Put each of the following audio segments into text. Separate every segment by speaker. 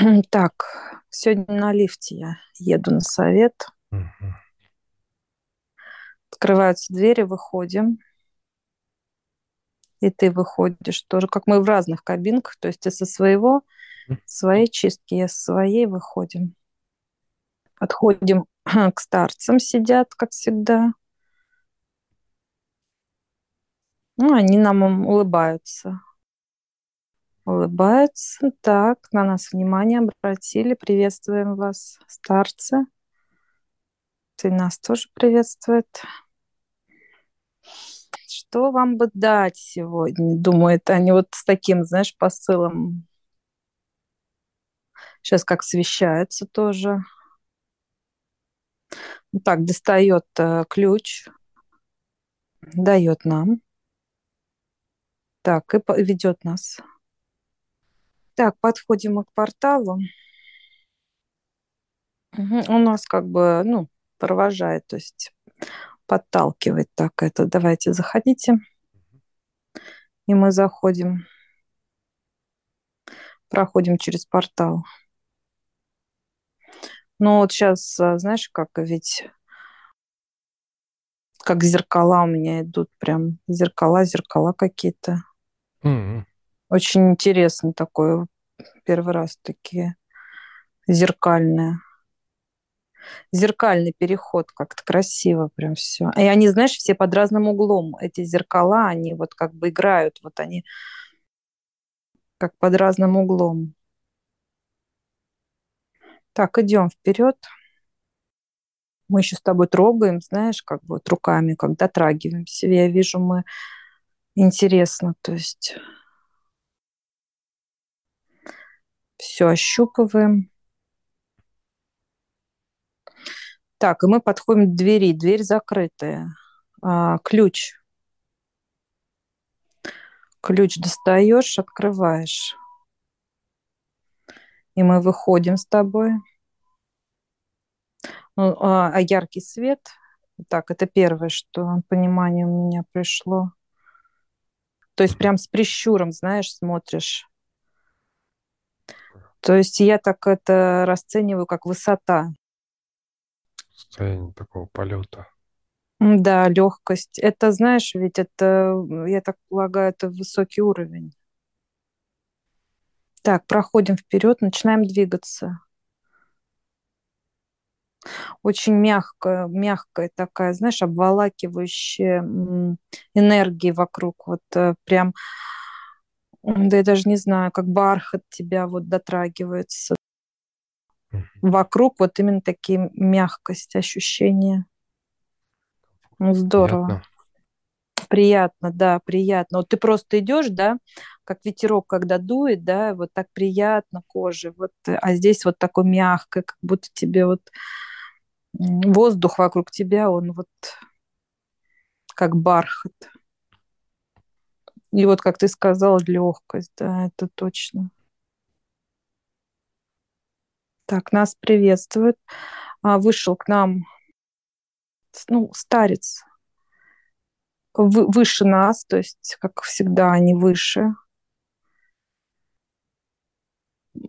Speaker 1: Так, сегодня на лифте я еду на совет.
Speaker 2: Мгм.
Speaker 1: Открываются двери, выходим. И ты выходишь тоже, как мы в разных кабинках. То есть ты со своего, своей чистки, я со своей выходим. Подходим к старцам, сидят, как всегда. Ну, они нам улыбаются. Улыбаются. Так, на нас внимание обратили. Приветствуем вас, старцы. Ты нас тоже приветствует. Что вам бы дать сегодня? Думают они вот с таким, знаешь, посылом. Сейчас как свещается тоже. Так, достает э, ключ, дает нам. Так, и ведет нас. Так, подходим мы к порталу. Мгм, У нас как бы, ну, провожает, то есть подталкивает так это. Давайте заходите. И мы заходим, проходим через портал. Ну вот сейчас, знаешь, как ведь как зеркала у меня идут, прям зеркала, зеркала какие-то.
Speaker 2: Мгм.
Speaker 1: Очень интересно такое, первый раз такие зеркальные. Зеркальный переход, как-то красиво прям все. И они, знаешь, все под разным углом. Эти зеркала, они вот как бы играют, вот они как под разным углом. Так, идем вперед. Мы еще с тобой трогаем, знаешь, как бы вот руками, как дотрагиваемся. Я вижу, мы интересно, то есть все ощупываем. Так, и мы подходим к двери. Дверь закрытая. А, ключ. Ключ достаешь, открываешь. И мы выходим с тобой. Ну, а, а яркий свет. Так, это первое, что понимание у меня пришло. То есть прям с прищуром, знаешь, смотришь. То есть я так это расцениваю как высота.
Speaker 2: Состояние такого полета.
Speaker 1: Да, легкость. Это, знаешь, ведь это, я так полагаю, это высокий уровень. Так, проходим вперед, начинаем двигаться. Очень мягкая, мягкая такая, знаешь, обволакивающая энергия вокруг. Вот э, прям, да я даже не знаю, как бархат тебя вот дотрагивается. Вокруг вот именно такие мягкость, ощущения. Ну, здорово.
Speaker 2: Приятно.
Speaker 1: Приятно, да, приятно. Вот ты просто идешь, да, как ветерок, когда дует, да, вот так приятно коже, вот, э, а здесь вот такой мягкое, как будто тебе вот воздух вокруг тебя, он вот как бархат. И вот, как ты сказал, легкость, да, это точно. Так, нас приветствует. А, вышел к нам, ну, старец, вы- выше нас, то есть, как всегда, они выше.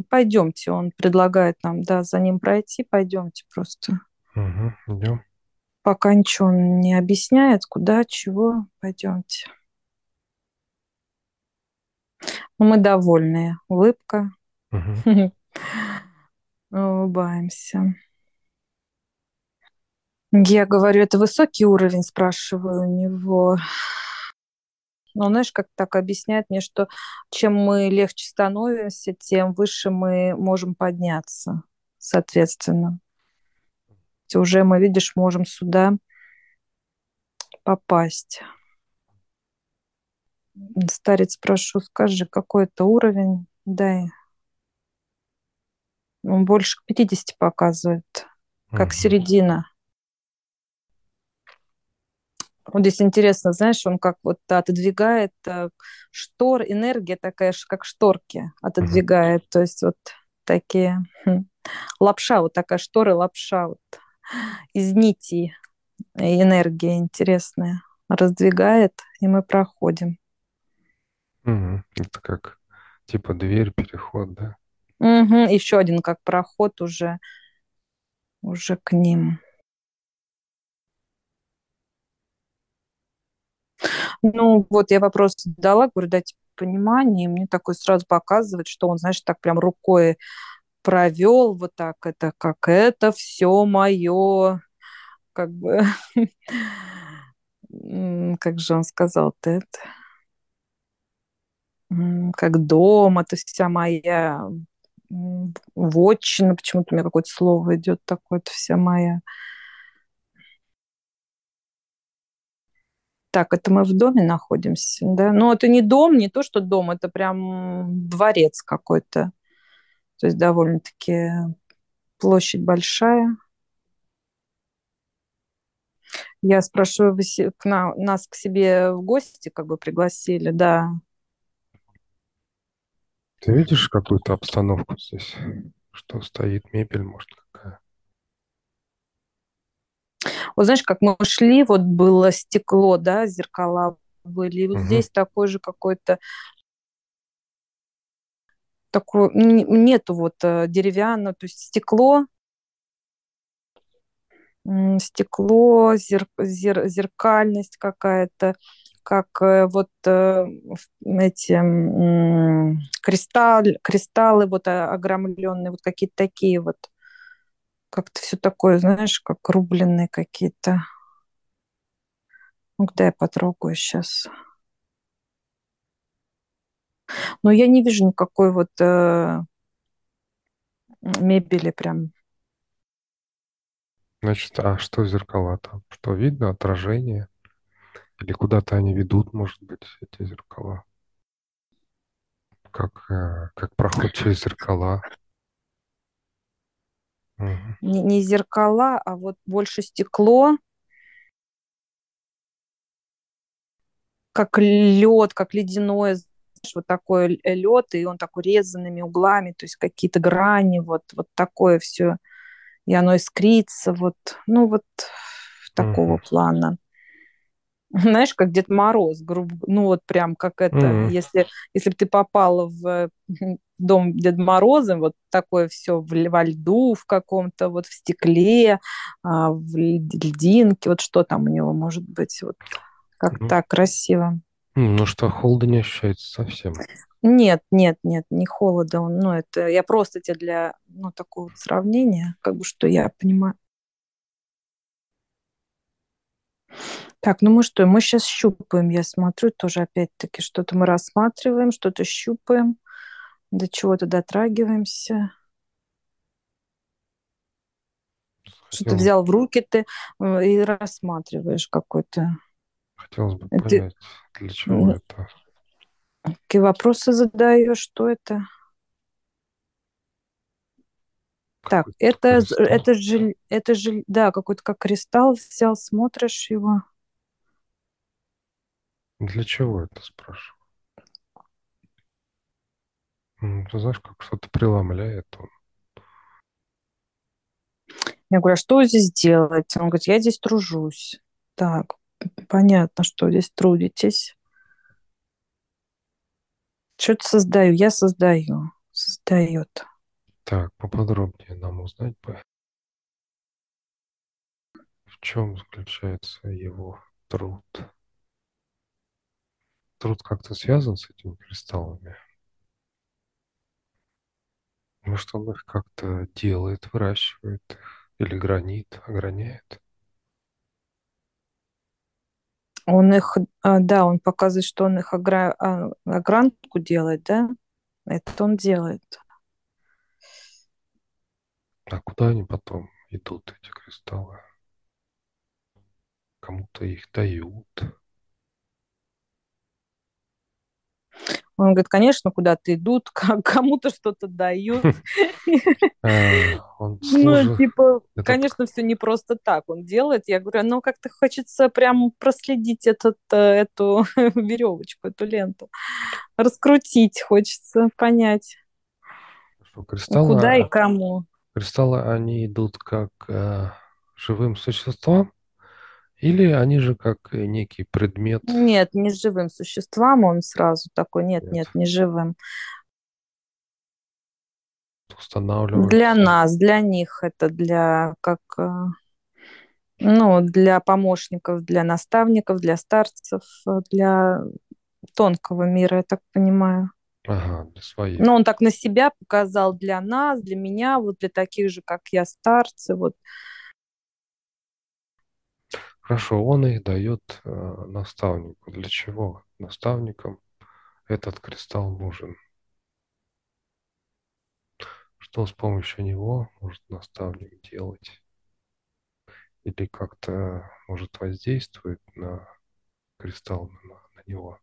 Speaker 1: Пойдемте, он предлагает нам, да, за ним пройти, пойдемте просто.
Speaker 2: Мгм. Идем.
Speaker 1: Пока ничего он не объясняет, куда, чего, пойдемте. Ну, мы довольные. Улыбка. Улыбаемся. Я говорю, это высокий уровень, спрашиваю у него. Но знаешь, как так объясняет мне, что чем мы легче становимся, тем выше мы можем подняться, соответственно. Уже мы, видишь, можем сюда попасть. Старец, прошу, скажи, какой это уровень? Дай. Он больше к 50 показывает, как
Speaker 2: Мгм.
Speaker 1: середина. Вот здесь интересно, знаешь, он как вот отодвигает э, штор, энергия такая, ш- как шторки отодвигает. То есть вот такие хм, лапша, вот такая штора, лапша вот из нитей и энергия интересная раздвигает, и мы проходим.
Speaker 2: Это как типа дверь, переход, да?
Speaker 1: Мгм. Еще один как проход уже, уже к ним. Ну, вот я вопрос задала, говорю, дайте понимание, и мне такой сразу показывает, что он, знаешь, так прям рукой провел вот так, это как это все мое, как бы, как же он сказал-то это, Как дом, это вся моя вотчина, почему-то у меня какое-то слово идет такое, это вся моя. Так, это мы в доме находимся, да? Ну, это не дом, не то, что дом, это прям дворец какой-то. То есть довольно-таки площадь большая. Я спрашиваю, вы нас к себе в гости как бы пригласили, да.
Speaker 2: Ты видишь какую-то обстановку здесь? Что стоит мебель, может, какая?
Speaker 1: Вот знаешь, как мы шли, вот было стекло, да, зеркала были, и вот
Speaker 2: Угу,
Speaker 1: здесь такой же какой-то такой, н- нету вот э, деревянного, то есть стекло, стекло, зер- зер- зеркальность какая-то, как э, вот э, эти кристалл, кристаллы вот а- огромленные, вот какие-то такие вот, как-то все такое, знаешь, как рубленые какие-то. Ну, когда я потрогаю сейчас. Но я не вижу никакой вот э, мебели прям.
Speaker 2: Значит, а что зеркала там? Что видно? Отражение? Или куда-то они ведут, может быть, эти зеркала? Как, э, как проход через зеркала? Мгм,
Speaker 1: Не, не зеркала, а вот больше стекло, как лед, как ледяное, знаешь, вот такой лед, и он такой резанными углами, то есть какие-то грани, вот, вот такое все. И оно искрится, вот, ну вот такого
Speaker 2: мгм,
Speaker 1: плана. Знаешь, как Дед Мороз, грубо, ну вот прям как это,
Speaker 2: мгм,
Speaker 1: если, если бы ты попала в дом Деда Мороза, вот такое все в, во льду в каком-то, вот в стекле, а, в ль- льдинке, вот что там у него может быть, вот как
Speaker 2: Ну,
Speaker 1: так красиво.
Speaker 2: ну что, холода не ощущается совсем.
Speaker 1: Нет, нет, нет, не холода, ну это я просто тебе для, ну такого сравнения, как бы что я понимаю. Так, ну мы что, мы сейчас щупаем, я смотрю, тоже опять-таки что-то мы рассматриваем, что-то щупаем. До чего-то дотрагиваемся. Что-то
Speaker 2: Хотел,
Speaker 1: взял в руки ты э, и рассматриваешь какой-то.
Speaker 2: хотелось бы
Speaker 1: Ты
Speaker 2: понять, для чего
Speaker 1: м,
Speaker 2: это.
Speaker 1: какие вопросы задаешь, что это? Так, это,
Speaker 2: кристалл.
Speaker 1: это же, это же, да, какой-то как кристалл взял, смотришь его.
Speaker 2: Для чего это, спрашиваю? М, Ты знаешь, как что-то преломляет он.
Speaker 1: Я говорю, а что здесь делаете? Он говорит, я здесь тружусь. Так, понятно, что здесь трудитесь. Что-то создаю, я создаю. Создает.
Speaker 2: Так, поподробнее нам узнать бы, в чем заключается его труд. Труд как-то связан с этими кристаллами? Может, он их как-то делает, выращивает их? Или гранит, ограняет?
Speaker 1: Он их, а, да, он показывает, что он их огра- а, огранку делает, да? Это он делает.
Speaker 2: А куда они потом идут, эти кристаллы? Кому-то их дают.
Speaker 1: Он говорит, конечно, куда-то идут, кому-то что-то дают. Ну, типа, конечно, все не просто так он делает. Я говорю, ну, как-то хочется прям проследить этот, э, эту веревочку, эту ленту. Раскрутить хочется, понять, куда и кому.
Speaker 2: кристаллы, они идут как э, живым существам? Или они же как э, некий предмет?
Speaker 1: Нет, не живым существам он сразу такой, нет,
Speaker 2: Нет.
Speaker 1: нет, не живым.
Speaker 2: устанавливаются?
Speaker 1: Для нас, для них это для как э, ну, для помощников, для наставников, для старцев, э, для тонкого мира, я так понимаю.
Speaker 2: Ага, для своих.
Speaker 1: Но он так на себя показал для нас, для меня, вот для таких же, как я, старцы. Вот.
Speaker 2: Хорошо, он их дает э, наставнику. Для чего наставникам этот кристалл нужен? Что с помощью него может наставник делать? Или как-то может воздействовать на кристалл, на, на него?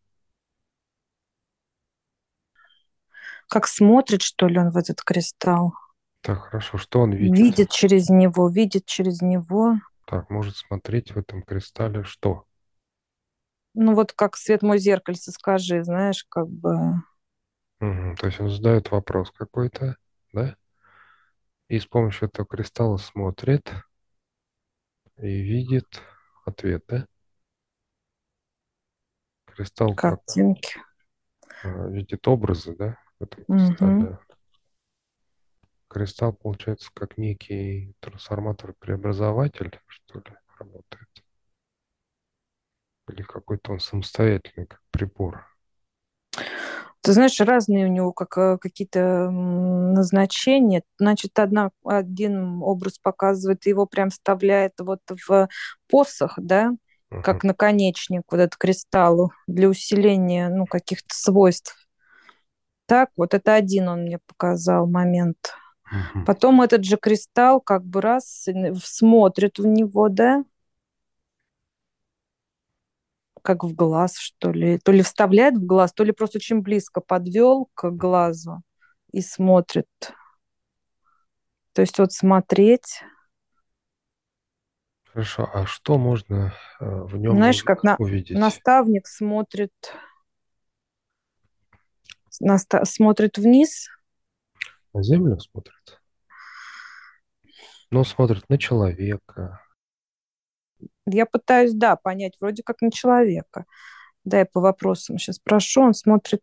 Speaker 1: Как смотрит, что ли, он в этот кристалл?
Speaker 2: Так, хорошо. Что он видит?
Speaker 1: Видит через него, видит через него.
Speaker 2: Так, может смотреть в этом кристалле что?
Speaker 1: Ну вот как свет мой зеркальце, скажи, знаешь, как бы...
Speaker 2: Мгм, То есть он задает вопрос какой-то, да? И с помощью этого кристалла смотрит и видит ответ, да? Кристалл как
Speaker 1: Картинки.
Speaker 2: а, видит образы, да, в этом кристалле. Кристалл, получается, как некий трансформатор-преобразователь, что ли, работает. Или какой-то он самостоятельный, как прибор.
Speaker 1: Ты знаешь, разные у него как, э, какие-то назначения. Значит, одна, один образ показывает, его прям вставляет вот в посох, да,
Speaker 2: Мгм.
Speaker 1: как наконечник вот этот кристаллу для усиления, ну, каких-то свойств. Так, вот это один он мне показал момент. Потом этот же кристалл как бы раз смотрит в него, да, как в глаз, что ли. То ли вставляет в глаз, то ли просто очень близко подвел к глазу и смотрит. То есть вот смотреть,
Speaker 2: Хорошо, а что можно э, в нем
Speaker 1: знаешь, как на,
Speaker 2: увидеть?
Speaker 1: наставник смотрит, наста- смотрит вниз,
Speaker 2: На землю смотрит? Ну, смотрит на человека.
Speaker 1: я пытаюсь, да, понять, вроде как на человека. Да, я по вопросам сейчас прошу, он смотрит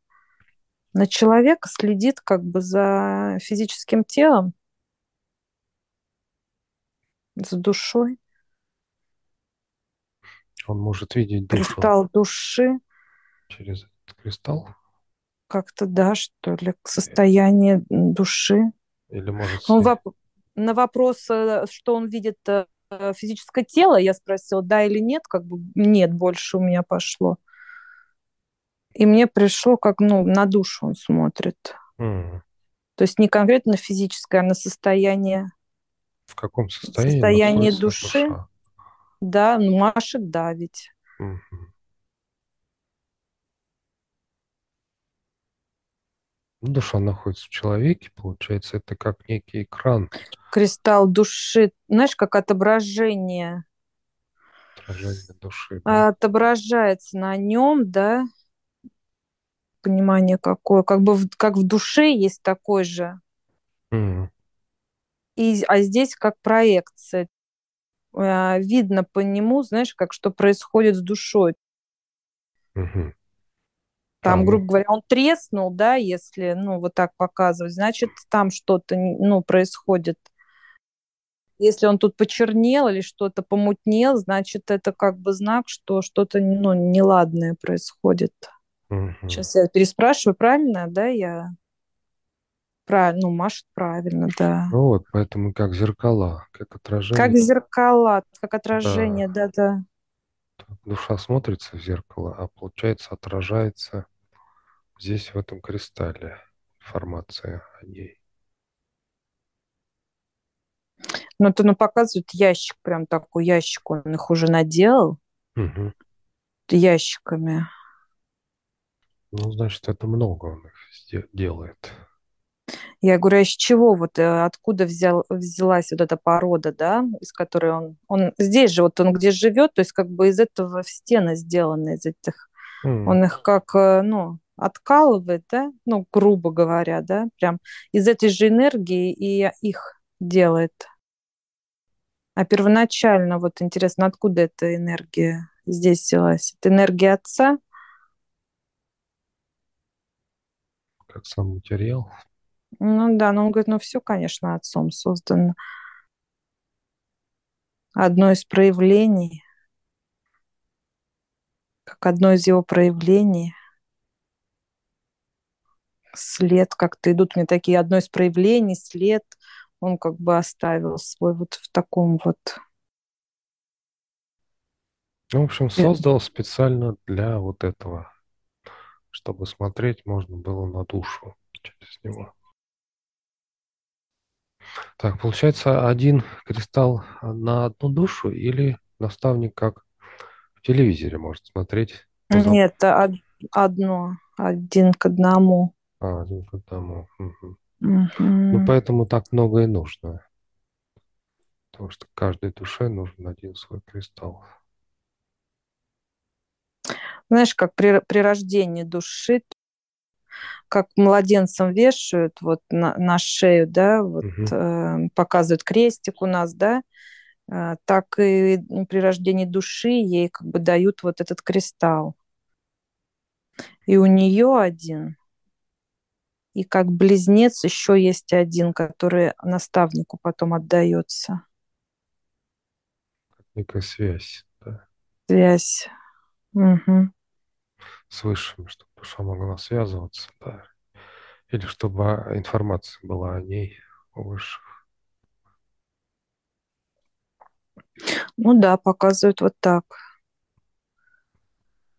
Speaker 1: на человека, следит как бы за физическим телом, за душой.
Speaker 2: Он может видеть душу
Speaker 1: Кристалл души,
Speaker 2: через этот кристалл?
Speaker 1: Как-то, да, что ли, к состоянию души.
Speaker 2: Или может
Speaker 1: Он
Speaker 2: ней-
Speaker 1: воп- на вопрос, э, что он видит э, физическое тело, я спросила, да или нет, как бы нет, больше у меня пошло. И мне пришло, как, ну, на душу он смотрит.
Speaker 2: М,
Speaker 1: То есть не конкретно физическое, а на состояние,
Speaker 2: В каком состоянии
Speaker 1: состояние души.
Speaker 2: душа?
Speaker 1: да, ну, машет, да, ведь.
Speaker 2: Мгм. Ну, Душа находится в человеке, получается, это как некий экран
Speaker 1: Кристалл души, знаешь, как отображение
Speaker 2: отражения души. да?
Speaker 1: отображается на нем, да, понимание какое, как бы в, как в душе есть такой же,
Speaker 2: М,
Speaker 1: и, а здесь как проекция. А, Видно по нему, знаешь, как что происходит с душой.
Speaker 2: мгм.
Speaker 1: Там, грубо говоря, он треснул, да, если, ну, вот так показывать, значит, там что-то, ну, происходит. Если он тут почернел или что-то помутнел, значит, это как бы знак, что что-то, ну, неладное происходит.
Speaker 2: мгм.
Speaker 1: Сейчас я переспрашиваю, правильно, да, я... Правильно, ну, Маша, правильно, да.
Speaker 2: Ну вот, поэтому как зеркала, как отражение.
Speaker 1: Как зеркала, как отражение, да-да.
Speaker 2: Душа смотрится в зеркало, а получается отражается здесь, в этом кристалле, информация о ней.
Speaker 1: Ну, то ну, показывает ящик, прям такой ящик, он их уже наделал
Speaker 2: Мгм.
Speaker 1: ящиками.
Speaker 2: Ну, значит, это много он их делает.
Speaker 1: Я говорю, а из чего вот, э, откуда взял, взялась вот эта порода, да, из которой он, он здесь же, вот он где живет, то есть как бы из этого стены сделаны, из этих,
Speaker 2: М,
Speaker 1: он их как, э, ну, откалывает, да, ну, грубо говоря, да, прям из этой же энергии и их делает. А первоначально, вот интересно, откуда эта энергия здесь взялась? Это энергия отца?
Speaker 2: Как сам материал.
Speaker 1: Ну да, но он говорит, ну все, конечно, отцом создано. Одно из проявлений, как одно из его проявлений, след как-то идут мне такие, одно из проявлений, след, он как бы оставил свой вот в таком вот...
Speaker 2: Ну, в общем, создал специально для вот этого, чтобы смотреть можно было на душу через него. Так, получается, один кристалл на одну душу или наставник как в телевизоре может смотреть?
Speaker 1: Нет, одно, один к одному.
Speaker 2: А, один к одному. Угу. Угу. Ну, поэтому так много и нужно. Потому что каждой душе нужен один свой кристалл.
Speaker 1: Знаешь, как при, при рождении души, как младенцам вешают вот на, на шею, да, вот угу. э, показывают крестик у нас, да, э, так и при рождении души ей как бы дают вот этот кристалл. И у нее один, и как близнец еще есть один, который наставнику потом отдается.
Speaker 2: Некая связь, да.
Speaker 1: Связь. Угу.
Speaker 2: С высшим, чтобы душа могла связываться, да. Или чтобы информация была о ней, у высших.
Speaker 1: Ну да, показывают вот так.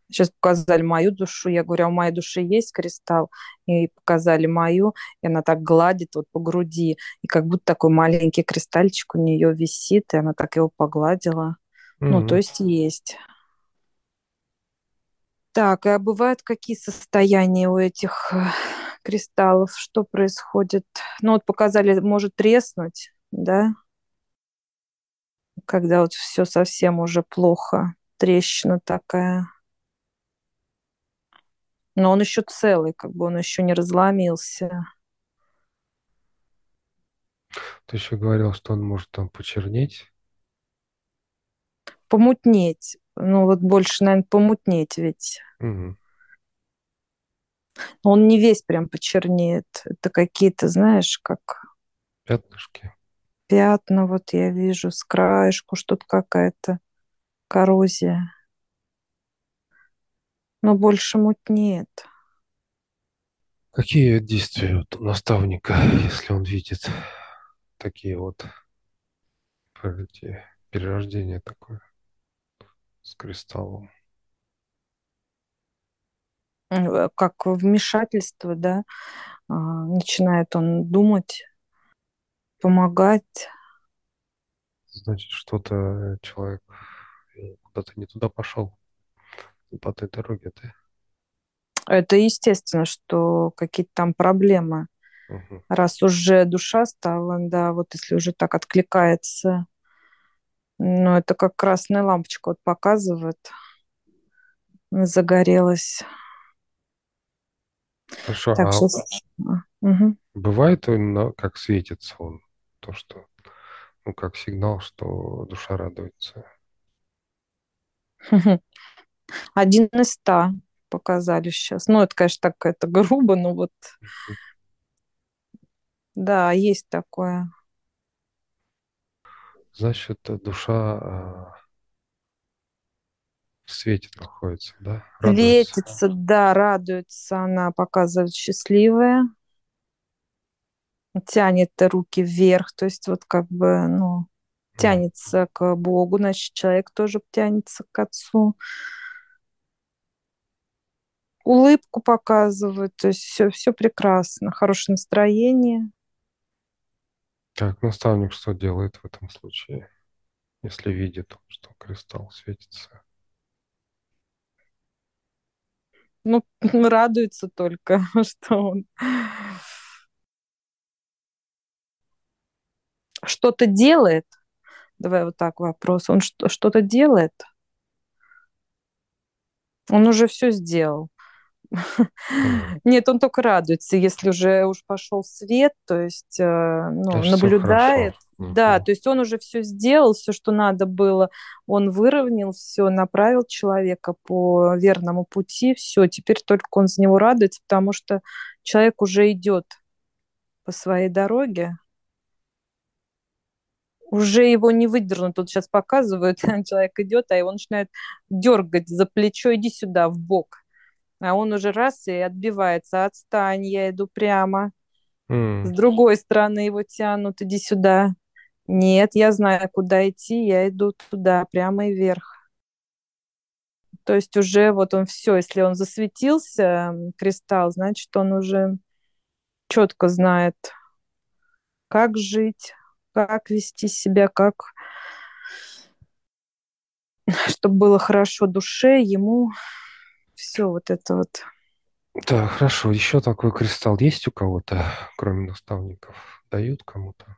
Speaker 1: Сейчас показали мою душу. Я говорю, а у моей души есть кристалл? И показали мою, и она так гладит вот по груди. И как будто такой маленький кристальчик у нее висит, и она так его погладила. Mm-hmm. Ну, то есть есть. Так, а бывают какие состояния у этих э, кристаллов? Что происходит? Ну, вот показали, может треснуть, да? Когда вот все совсем уже плохо, трещина такая. Но он еще целый, как бы он еще не разломился.
Speaker 2: Ты еще говорил, что он может там почернеть.
Speaker 1: Помутнеть. Ну вот больше, наверное, помутнеть ведь.
Speaker 2: Угу.
Speaker 1: Он не весь прям почернеет. Это какие-то, знаешь, как...
Speaker 2: Пятнышки.
Speaker 1: Пятна, вот я вижу, с краешку что-то какая-то коррозия но больше мутнеет.
Speaker 2: Какие действия у наставника, если он видит такие вот эти, перерождения такое с кристаллом?
Speaker 1: Э, как вмешательство, да, а, начинает он думать, помогать.
Speaker 2: Значит, что-то человек куда-то не туда пошел по той дороге, да?
Speaker 1: Это естественно, что какие-то там проблемы. Угу. Раз уже душа стала, да, вот если уже так откликается, ну, это как красная лампочка вот показывает, загорелась.
Speaker 2: Хорошо, так, а сейчас... угу. бывает он, как светится он, то, что, ну, как сигнал, что душа радуется?
Speaker 1: Один из ста показали сейчас. Ну, это, конечно, так это грубо, но вот... Да, есть такое.
Speaker 2: Значит, душа а, в свете находится, да?
Speaker 1: Радуется. Светится, да, радуется она, показывает счастливая. Тянет руки вверх, то есть вот как бы, ну, тянется к Богу, значит, человек тоже тянется к Отцу улыбку показывают, то есть все, все прекрасно, хорошее настроение.
Speaker 2: Так, наставник что делает в этом случае, если видит, что кристалл светится?
Speaker 1: Ну, радуется только, что он что-то делает. Давай вот так вопрос. Он что-то делает? Он уже все сделал. Нет, он только радуется, если уже уж пошел свет, то есть э, ну, наблюдает. Да, то есть он уже все сделал, все, что надо было, он выровнял все, направил человека по верному пути, все, теперь только он за него радуется, потому что человек уже идет по своей дороге, уже его не выдернут. Тут сейчас показывают, человек идет, а его начинает дергать за плечо, иди сюда, в бок. А он уже раз и отбивается, отстань, я иду прямо. Mm. С другой стороны его тянут, иди сюда. Нет, я знаю, куда идти, я иду туда, прямо и вверх. То есть уже вот он все, если он засветился, кристалл, значит, он уже четко знает, как жить, как вести себя, как чтобы было хорошо душе, ему все вот это вот.
Speaker 2: Да, хорошо. Еще такой кристалл есть у кого-то, кроме наставников? Дают кому-то?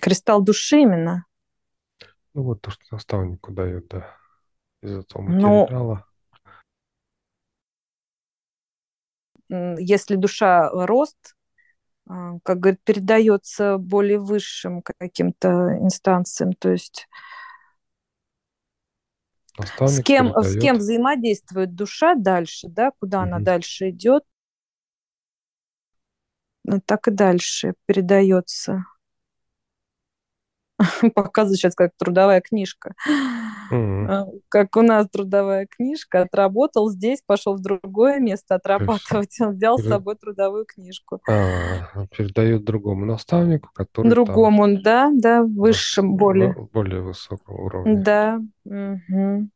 Speaker 1: Кристалл души именно?
Speaker 2: Ну вот то, что наставнику дают, да. Из этого ну, материала.
Speaker 1: Ну, если душа рост, а, как говорит, передается более высшим каким-то инстанциям, то есть с кем, с кем взаимодействует душа дальше, да, куда угу. она дальше идет, ну, так и дальше передается. Показываю сейчас как трудовая книжка. Mm-hmm. Как у нас трудовая книжка. Отработал здесь, пошел в другое место отрабатывать. Он взял Перед... с собой трудовую книжку.
Speaker 2: А, передает другому наставнику, который
Speaker 1: Другому, там... да, да, высшим, более.
Speaker 2: Более высокого уровня.
Speaker 1: Да. Угу.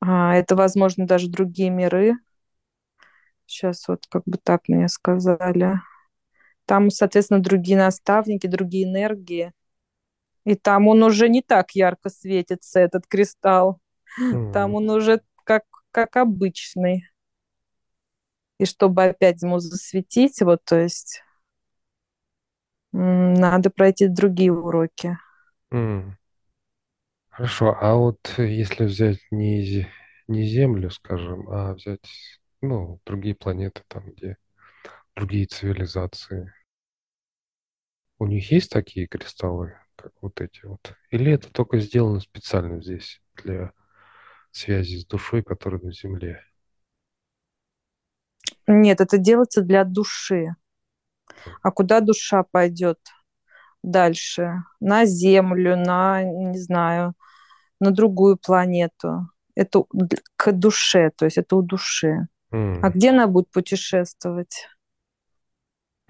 Speaker 1: А, это, возможно, даже другие миры. Сейчас вот как бы так мне сказали. Там, соответственно, другие наставники, другие энергии. И там он уже не так ярко светится, этот кристалл. Mm. Там он уже как, как обычный. И чтобы опять ему засветить, вот, то есть, надо пройти другие уроки.
Speaker 2: Mm. Хорошо, а вот если взять не, не Землю, скажем, а взять, ну, другие планеты, там, где другие цивилизации, у них есть такие кристаллы, как вот эти вот? Или это только сделано специально здесь для связи с душой, которая на Земле?
Speaker 1: Нет, это делается для души. А куда душа пойдет дальше? На Землю, на, не знаю, на другую планету. Это к душе, то есть это у души. Mm. А где она будет путешествовать?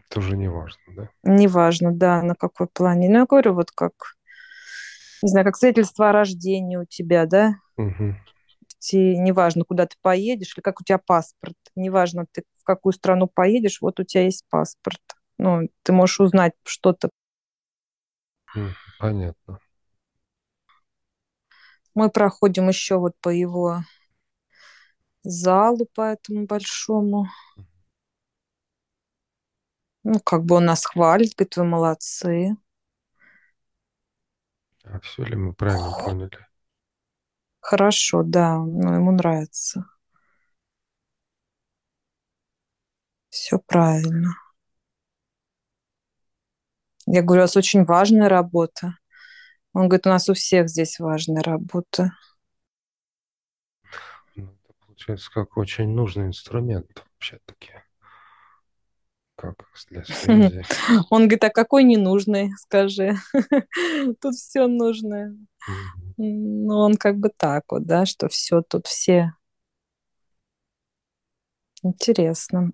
Speaker 2: Тоже не важно, да?
Speaker 1: Не важно, да, на какой плане. Ну, я говорю, вот как, не знаю, как свидетельство о рождении у тебя, да?
Speaker 2: Угу.
Speaker 1: И неважно, куда ты поедешь, или как у тебя паспорт. Неважно, ты в какую страну поедешь, вот у тебя есть паспорт. Ну, ты можешь узнать что-то.
Speaker 2: Понятно.
Speaker 1: Мы проходим еще вот по его залу, по этому большому. Ну, как бы он нас хвалит, говорит, вы молодцы.
Speaker 2: А все ли мы правильно поняли?
Speaker 1: Хорошо, да, но ему нравится. Все правильно. Я говорю, у вас очень важная работа. Он говорит, у нас у всех здесь важная работа.
Speaker 2: Ну, это получается как очень нужный инструмент вообще-таки как для связи.
Speaker 1: Он говорит, а какой ненужный, скажи. Тут все нужное. Ну, он как бы так вот, да, что все тут все. Интересно.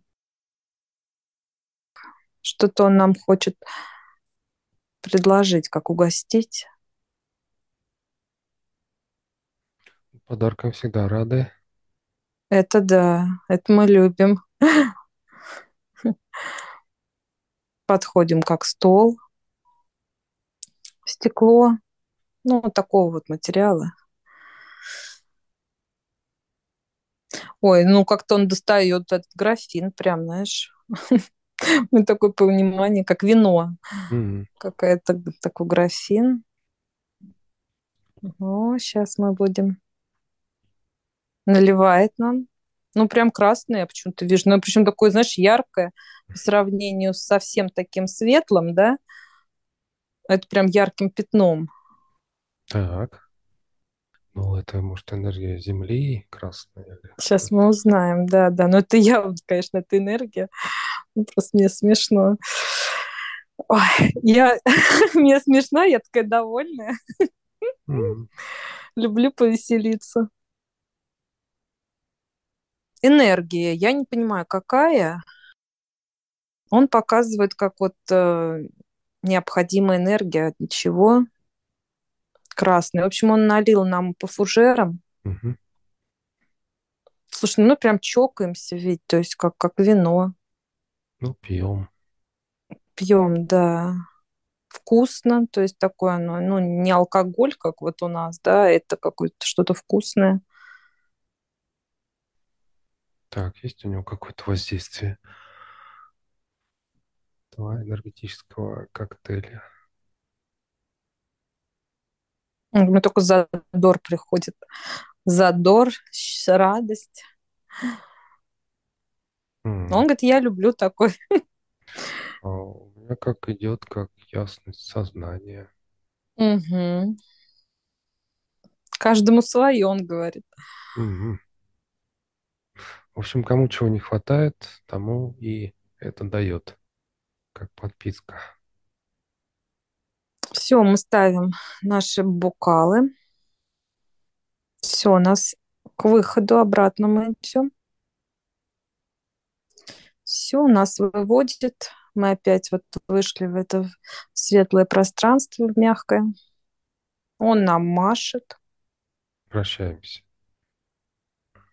Speaker 1: Что-то он нам хочет предложить, как угостить.
Speaker 2: Подаркам всегда рады.
Speaker 1: Это да, это мы любим. Подходим как стол. Стекло. Ну, такого вот материала. Ой, ну как-то он достает этот графин, прям, знаешь. Ну, такое понимание, как вино.
Speaker 2: Mm-hmm.
Speaker 1: Какая-то такой графин. О, сейчас мы будем. Наливает нам. Ну, прям красное, я почему-то вижу. Ну, причем такое, знаешь, яркое по сравнению с совсем таким светлым, да? Это прям ярким пятном.
Speaker 2: Так. Ну, это, может, энергия Земли красная или
Speaker 1: Сейчас мы узнаем, да, да. Но это я, конечно, это энергия. Ну, Просто мне смешно. Ой, я, мне смешно, я такая довольная.
Speaker 2: М,
Speaker 1: Люблю повеселиться. Энергия. Я не понимаю, какая. Он показывает, как вот э, необходимая энергия от ничего. Красный. В общем, он налил нам по фужерам.
Speaker 2: мгм.
Speaker 1: Слушай, ну прям чокаемся ведь, то есть как, как вино.
Speaker 2: Ну, пьем.
Speaker 1: Пьем, да. Вкусно, то есть такое оно, ну, не алкоголь, как вот у нас, да, это какое-то что-то вкусное.
Speaker 2: Так, есть у него какое-то воздействие этого энергетического коктейля?
Speaker 1: Мне только задор приходит. Задор, радость.
Speaker 2: М,
Speaker 1: Он говорит, я люблю такой.
Speaker 2: а у меня как идет, как ясность сознания.
Speaker 1: Мгм. Каждому свое, он говорит.
Speaker 2: Мгм. В общем, кому чего не хватает, тому и это дает, как подписка.
Speaker 1: Все, мы ставим наши бокалы. Все, нас к выходу обратно мы идем. Все, нас выводит. Мы опять вот вышли в это светлое пространство, в мягкое. Он нам машет.
Speaker 2: Прощаемся.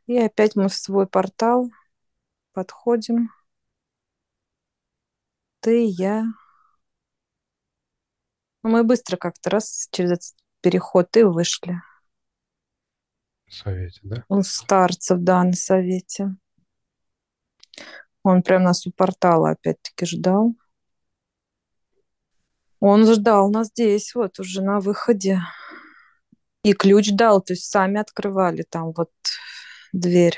Speaker 1: И опять мы в свой портал подходим. Ты, я. Ну, Мы быстро как-то раз через этот переход и вышли.
Speaker 2: Совете, да?
Speaker 1: Он старцев, да, на совете. Он прям нас у портала опять-таки ждал. Он ждал нас здесь, вот уже на выходе. И ключ дал, то есть сами открывали там вот дверь.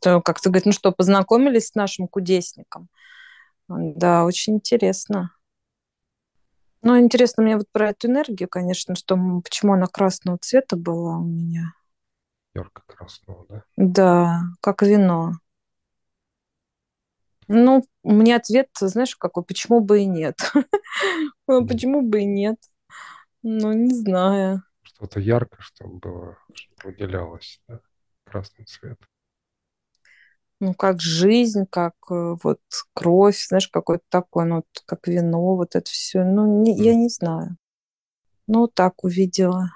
Speaker 1: То как-то говорит, ну что, познакомились с нашим кудесником? Да, очень интересно. Ну, интересно мне вот про эту энергию, конечно, что почему она красного цвета была у меня.
Speaker 2: Ярко-красного, да?
Speaker 1: Да, как вино. Ну, меня ответ, знаешь, какой, почему бы и нет? Почему бы и нет? Ну, не знаю.
Speaker 2: Что-то ярко, чтобы было, чтобы выделялось, да? Красный цвет.
Speaker 1: Ну, как жизнь, как э, вот кровь, знаешь, какой-то такой, ну, вот как вино, вот это все. Ну, не- я
Speaker 2: М,
Speaker 1: не знаю. Ну, так увидела.